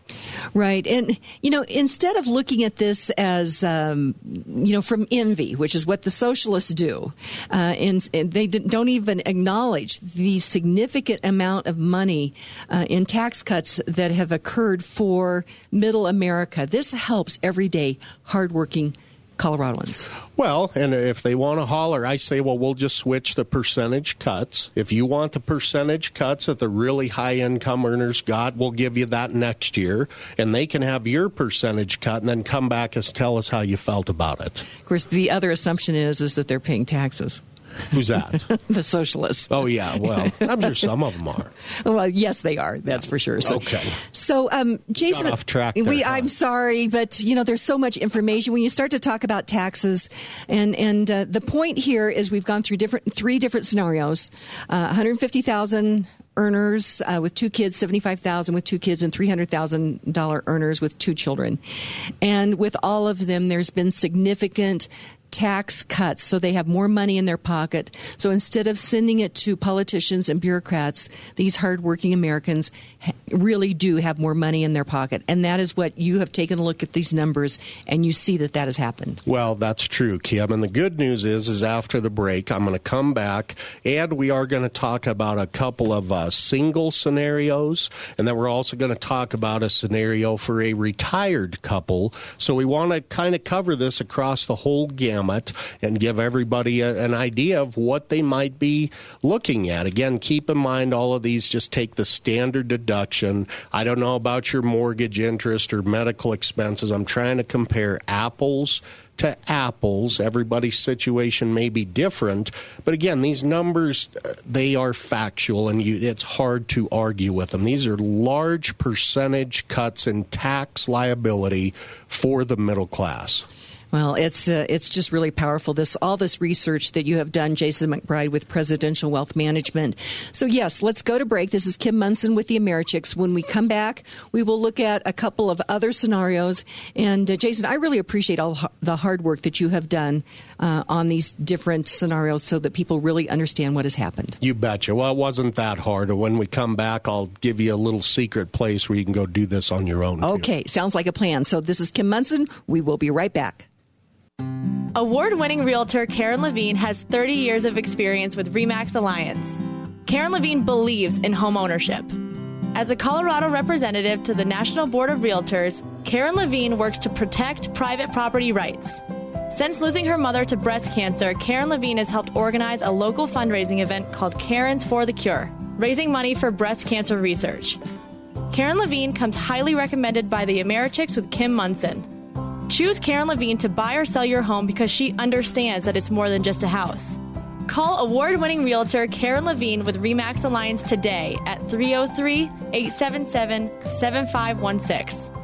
Right. And, you know, instead of looking at this as, um, you know, from envy, which is what the socialists do, uh, and, and, they don't even acknowledge the significant amount of money uh, in tax cuts that have occurred for middle America. This helps everyday, hardworking Coloradoans. Well, and if they want to holler, I say, well, we'll just switch the percentage cuts. If you want the percentage cuts that the really high income earners got, we'll give you that next year. And they can have your percentage cut and then come back and tell us how you felt about it. Of course, the other assumption is, is that they're paying taxes. Who's that? the socialists. Oh yeah, well, I'm sure some of them are. Well, yes, they are. That's for sure. So, okay. So, um, Jason, Got off track. There, we, huh? I'm sorry, but you know, there's so much information when you start to talk about taxes, and and uh, the point here is we've gone through different three different scenarios, uh, 150,000 earners uh, with two kids, 75,000 with two kids, and $300,000 earners with two children. And with all of them, there's been significant tax cuts so they have more money in their pocket. So instead of sending it to politicians and bureaucrats, these hardworking Americans really do have more money in their pocket. And that is what you have taken a look at these numbers and you see that that has happened. Well, that's true, Kim. And the good news is, is after the break, I'm going to come back and we are going to talk about a couple of uh, single scenarios. And then we're also going to talk about a scenario for a retired couple. So we want to kind of cover this across the whole gamut and give everybody a, an idea of what they might be looking at. Again, keep in mind all of these just take the standard deduction. I don't know about your mortgage interest or medical expenses. I'm trying to compare apples to apples. Everybody's situation may be different, but again, these numbers uh, they are factual, and you, it's hard to argue with them. These are large percentage cuts in tax liability for the middle class. Well, it's uh, it's just really powerful. This all this research that you have done, Jason McBride with Presidential Wealth Management. So yes, let's go to break. This is Kim Monson with the Americhicks. When we come back, we will look at a couple of other scenarios. And uh, Jason, I really appreciate all the hard work that you have done uh, on these different scenarios, so that people really understand what has happened. You betcha. Well, it wasn't that hard. When we come back, I'll give you a little secret place where you can go do this on your own. Okay, sounds like a plan. So this is Kim Monson. We will be right back. Award winning realtor Karen Levine has 30 years of experience with REMAX Alliance. Karen Levine believes in home ownership. As a Colorado representative to the National Board of Realtors, Karen Levine works to protect private property rights. Since losing her mother to breast cancer, Karen Levine has helped organize a local fundraising event called Karen's for the Cure, raising money for breast cancer research. Karen Levine comes highly recommended by the Americhicks with Kim Monson. Choose Karen Levine to buy or sell your home because she understands that it's more than just a house. Call award winning realtor Karen Levine with REMAX Alliance today at 303 877 7516.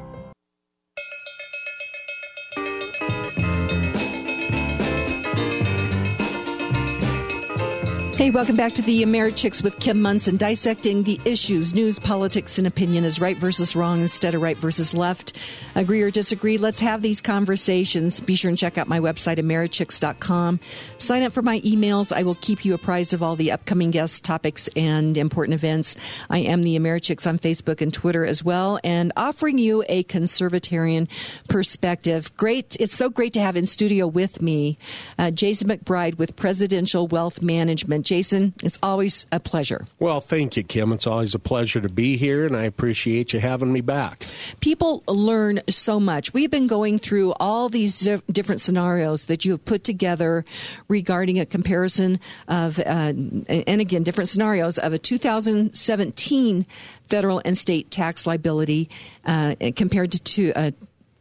Hey, welcome back to the Americhicks with Kim Monson, dissecting the issues, news, politics, and opinion is right versus wrong instead of right versus left. Agree or disagree? Let's have these conversations. Be sure and check out my website, americhicks.com. Sign up for my emails. I will keep you apprised of all the upcoming guests, topics and important events. I am the Americhicks on Facebook and Twitter as well, and offering you a conservatarian perspective. Great. It's so great to have in studio with me uh, Jason McBride with Presidential Wealth Management. Jason, it's always a pleasure. Well, thank you, Kim. It's always a pleasure to be here, and I appreciate you having me back. People learn so much. We've been going through all these different scenarios that you have put together regarding a comparison of, uh, and again, different scenarios of a 2017 federal and state tax liability uh, compared to, to uh,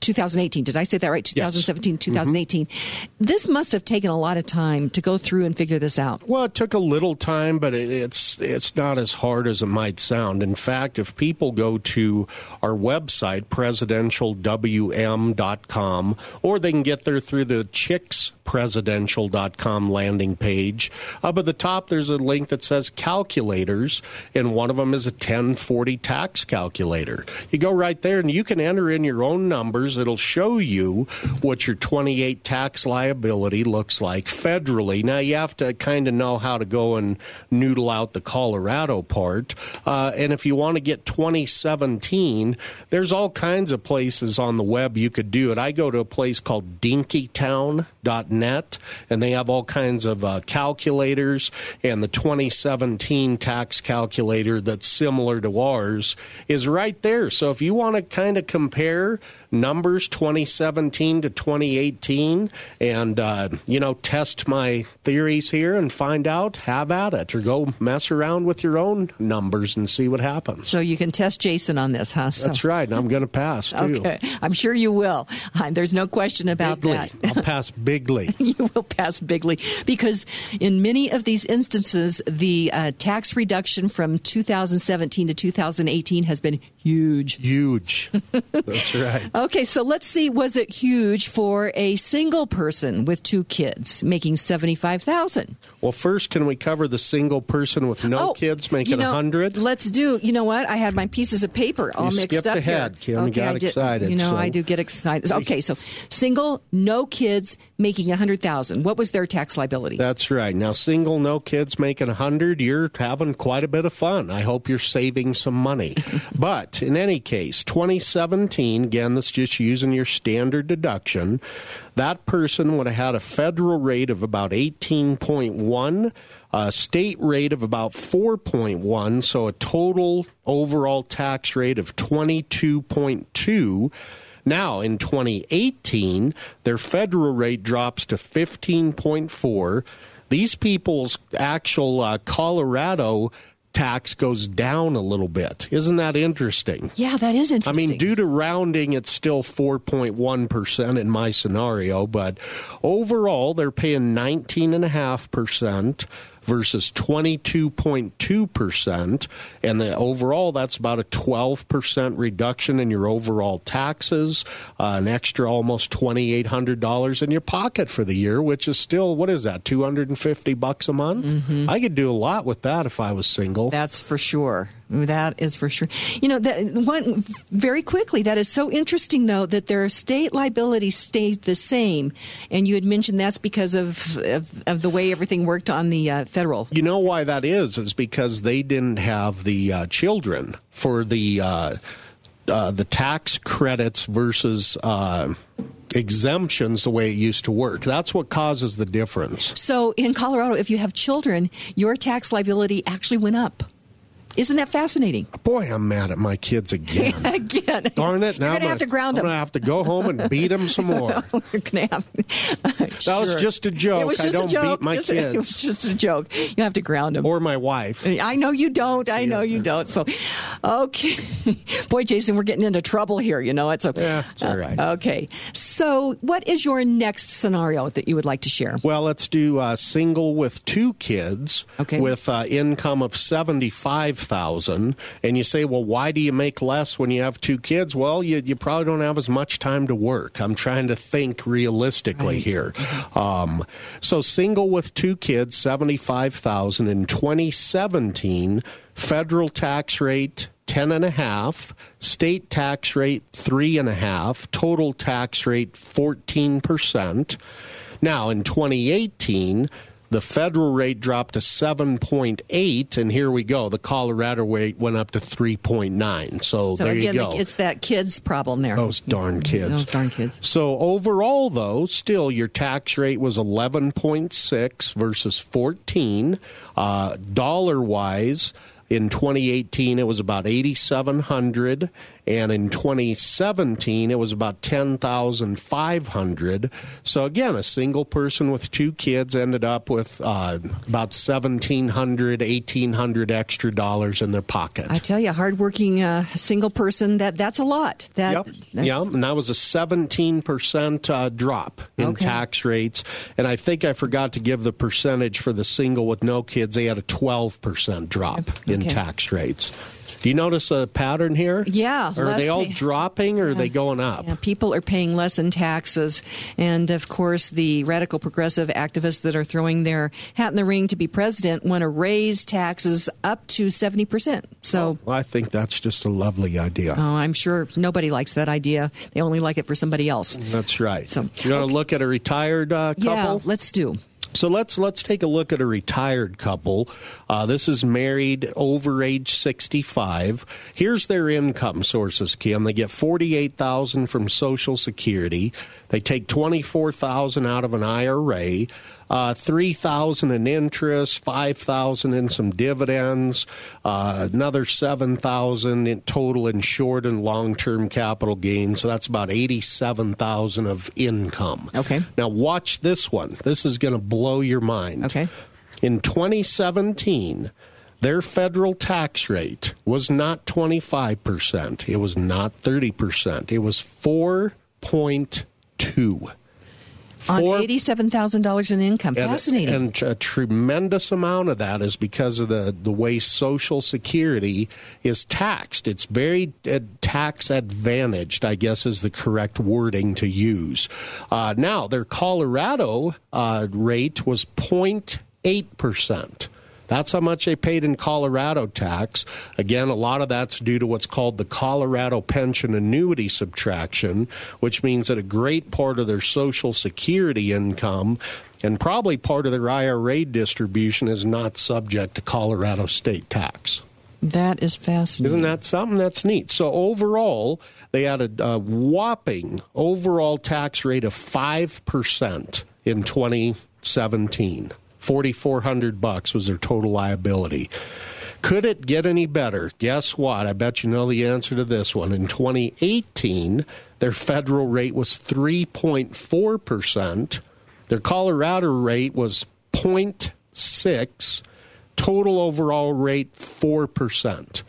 2018. Did I say that right? 2017, yes. 2018. Mm-hmm. This must have taken a lot of time to go through and figure this out. Well, it took a little time, but it, it's it's not as hard as it might sound. In fact, if people go to our website presidentialwm.com or they can get there through the chickspresidential.com landing page, up at the top there's a link that says calculators and one of them is a 1040 tax calculator. You go right there and you can enter in your own numbers It'll show you what your 28 tax liability looks like federally. Now, you have to kind of know how to go and noodle out the Colorado part. Uh, and if you want to get 2017, there's all kinds of places on the web you could do it. I go to a place called dinkytown.net, and they have all kinds of uh, calculators, and the 2017 tax calculator that's similar to ours is right there. So if you want to kind of compare numbers 2017 to 2018 and, uh, you know, test my theories here and find out, have at it, or go mess around with your own numbers and see what happens. So you can test Jason on this, huh? So. That's right. And I'm going to pass, too. Okay. I'm sure you will. There's no question about bigly. that. I'll pass bigly. you will pass bigly because in many of these instances, the uh, tax reduction from 2017 to 2018 has been huge. Huge. That's right. Okay, so let's see. Was it huge for a single person with two kids making seventy-five thousand? Well, first, can we cover the single person with no oh, kids making a you know, hundred? Let's do. You know what? I had my pieces of paper all you mixed skipped up ahead, here. Kim. Okay, got I did, excited. You know, so. I do get excited. Okay, so single, no kids making a hundred thousand. What was their tax liability? That's right. Now, single, no kids making a hundred. You're having quite a bit of fun. I hope you're saving some money. but in any case, 2017. Again, just using your standard deduction. That person would have had a federal rate of about 18.1 a state rate of about 4.1, so a total overall tax rate of 22.2. Now, in 2018, their federal rate drops to 15.4. These people's actual uh, Colorado tax goes down a little bit. Isn't that interesting? Yeah, that is interesting. I mean, due to rounding, it's still 4.1% in my scenario, but overall, they're paying 19.5% versus 22.2%. And the overall, that's about a 12% reduction in your overall taxes, uh, an extra almost $2,800 in your pocket for the year, which is still, what is that, 250 bucks a month? Mm-hmm. I could do a lot with that if I was single. That's for sure. That is for sure. You know, that one very quickly. That is so interesting, though, that their state liability stayed the same, and you had mentioned that's because of of, of the way everything worked on the uh, federal. You know why that is? Is because they didn't have the uh, children for the uh, uh the tax credits versus uh, exemptions the way it used to work. That's what causes the difference. So in Colorado, if you have children, your tax liability actually went up. Isn't that fascinating? Boy, I'm mad at my kids again. again. Darn it. Now You're going to have to ground them. I'm going to have to go home and beat them some more. You're to have. Uh, that sure. was just a joke. It was just I don't a joke. beat my just, kids. It was just a joke. You have to ground them. Or my wife. I know you don't. I know you don't. So, okay. Boy, Jason, we're getting into trouble here. You know, it's okay. Yeah, it's all right. Uh, okay. So, what is your next scenario that you would like to share? Well, let's do a single with two kids okay. with uh, income of 75000 and you say, well, why do you make less when you have two kids? Well, you, you probably don't have as much time to work. I'm trying to think realistically right. here. Um, so single with two kids, 75000 in 2017, federal tax rate ten and a half, state tax rate three and a half, total tax rate fourteen percent. Now in 2018, The federal rate dropped to 7.8, and here we go. The Colorado rate went up to 3.9. So, So there again, you go. it's that kids problem there. Those darn kids. Those darn kids. So overall, though, still your tax rate was 11.6 versus 14. Uh, dollar wise, in 2018 it was about 8,700, and in 2017 it was about 10,500. So again, a single person with two kids ended up with uh, about 1,700, 1,800 extra dollars in their pocket. I tell you, hardworking uh, single person that that's a lot. That Yep. Yeah, and that was a 17% uh, drop in Okay. tax rates. And I think I forgot to give the percentage for the single with no kids. They had a 12% drop in tax rates. Do you notice a pattern here? Yeah, Are they all pay- dropping or are they going up? Yeah, people are paying less in taxes. And of course, the radical progressive activists that are throwing their hat in the ring to be president want to raise taxes up to 70%. So, Well, I think that's just a lovely idea. oh, I'm sure nobody likes that idea. They only like it for somebody else. That's right. So- you want to look at a retired uh, couple? Yeah, let's do. So let's let's take a look at a retired couple. Uh, this is married over age sixty five. Here's their income sources, Kim. They get forty eight thousand from Social Security. They take twenty four thousand out of an IRA. Uh, three thousand in interest, five thousand in some dividends, uh, another seven thousand in total in short and long term capital gains. So that's about eighty seven thousand of income. Okay. Now watch this one. This is going to blow your mind. Okay. In 2017, their federal tax rate was not 25%. It was not 30%. It was 4.2. On Four- $87,000 in income. and- Fascinating. And, a tremendous amount of that is because of the, the way Social Security is taxed. It's very uh, tax advantaged, I guess is the correct wording to use. Uh, now, their Colorado uh, rate was 0.8%. That's how much they paid in Colorado tax. Again, a lot of that's due to what's called the Colorado pension annuity subtraction, which means that a great part of their Social Security income and probably part of their IRA distribution is not subject to Colorado state tax. that is fascinating. Isn't that something that's neat? So overall, they had a, a whopping overall tax rate of five percent in 2017. 4,400 bucks was their total liability. Could it get any better? Guess what? I bet you know the answer to this one. In 2018, their federal rate was 3.4 percent. Their Colorado rate was 0.6 total overall rate 4%.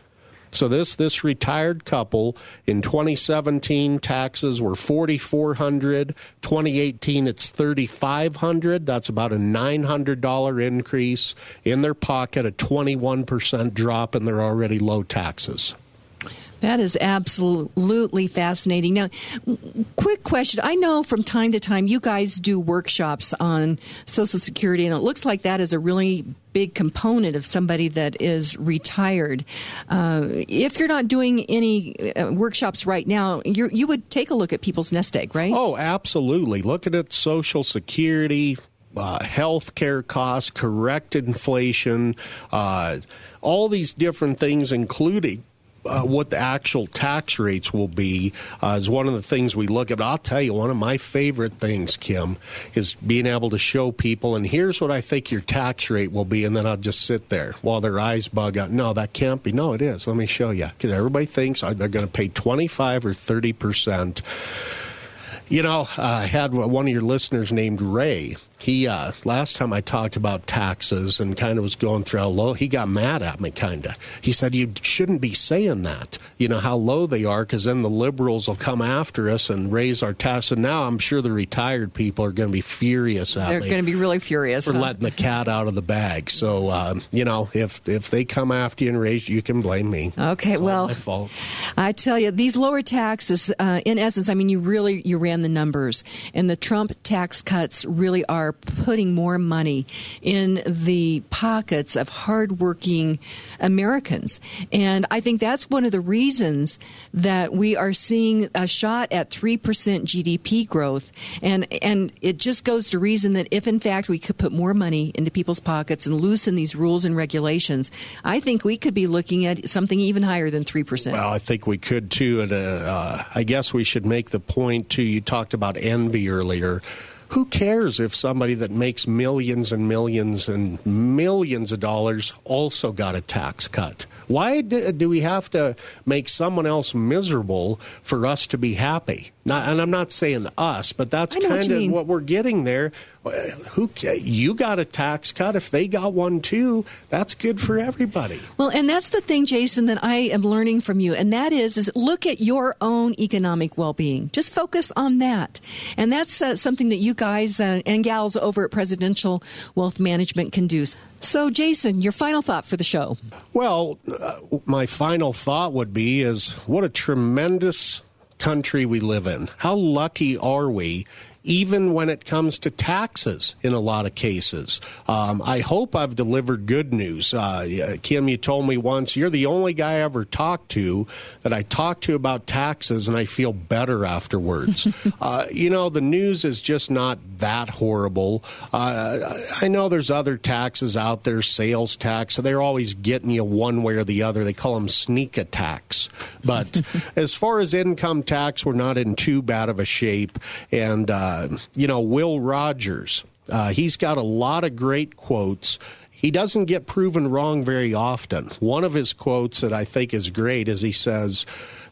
So this this retired couple in 2017 taxes were 4400, 2018 it's 3500, that's about a $900 increase in their pocket, a 21% drop in their already low taxes. That is absolutely fascinating. Now, quick question. I know from time to time you guys do workshops on Social Security, and it looks like that is a really big component of somebody that is retired. Uh, if you're not doing any uh, workshops right now, you would take a look at people's nest egg, right? Oh, absolutely. Looking at Social Security, uh, health care costs, correct inflation, uh, all these different things, including uh, what the actual tax rates will be uh, is one of the things we look at. I'll tell you, one of my favorite things, Kim, is being able to show people, and here's what I think your tax rate will be, and then I'll just sit there while their eyes bug out. No, that can't be. No, it is. Let me show you. Because everybody thinks uh, they're going to pay 25 or 30 percent. You know, uh, I had one of your listeners named Ray. He uh, last time I talked about taxes and kind of was going through how low. He got mad at me, kind of. He said you shouldn't be saying that. You know how low they are, because then the liberals will come after us and raise our taxes. And now I'm sure the retired people are going to be furious at They're me going to be really furious. for huh? letting the cat out of the bag. So um, you know, if if they come after you and raise, you can blame me. Okay, It's well, my fault. I tell you, these lower taxes, uh, in essence, I mean, you really you ran the numbers, and the Trump tax cuts really are are putting more money in the pockets of hardworking Americans. And I think that's one of the reasons that we are seeing a shot at 3% GDP growth. And, and it just goes to reason that if in fact we could put more money into people's pockets and loosen these rules and regulations, I think we could be looking at something even higher than 3%. Well, I think we could too. And uh, uh, I guess we should make the point too. You talked about envy earlier who cares if somebody that makes millions and millions and millions of dollars also got a tax cut? Why do we have to make someone else miserable for us to be happy? Not, and I'm not saying us, but that's kind of what we're getting there. Who you got a tax cut? If they got one too, that's good for everybody. Well, and that's the thing, Jason, that I am learning from you, and that is, is look at your own economic well-being. Just focus on that, and that's uh, something that you guys uh, and gals over at Presidential Wealth Management can do. So, Jason, your final thought for the show? Well, uh, my final thought would be is what a tremendous country we live in. How lucky are we even when it comes to taxes in a lot of cases. Um, I hope I've delivered good news. Uh, Kim, you told me once you're the only guy I ever talked to that I talked to about taxes and I feel better afterwards. uh, you know, the news is just not that horrible. Uh, I know there's other taxes out there, sales tax, so they're always getting you one way or the other. They call them sneak attacks. But as far as income tax, we're not in too bad of a shape. And, uh, uh, you know, Will Rogers. Uh, he's got a lot of great quotes. He doesn't get proven wrong very often. One of his quotes that I think is great is he says,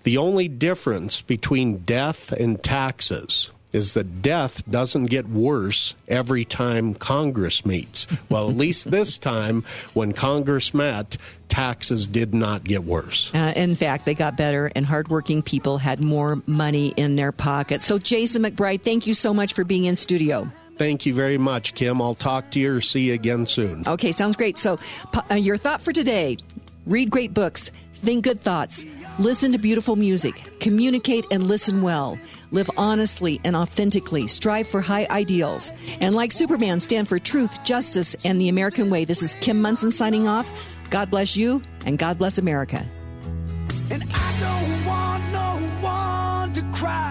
The only difference between death and taxes is that death doesn't get worse every time Congress meets. Well, at least this time when Congress met, taxes did not get worse. Uh, in fact, they got better, and hardworking people had more money in their pockets. So, Jason McBride, thank you so much for being in studio. Thank you very much, Kim. I'll talk to you or see you again soon. Okay, sounds great. So, uh, your thought for today read great books, think good thoughts, listen to beautiful music, communicate and listen well live honestly and authentically, strive for high ideals, and like Superman, stand for truth, justice, and the American way. This is Kim Monson signing off. God bless you, and God bless America. And I don't want no one to cry.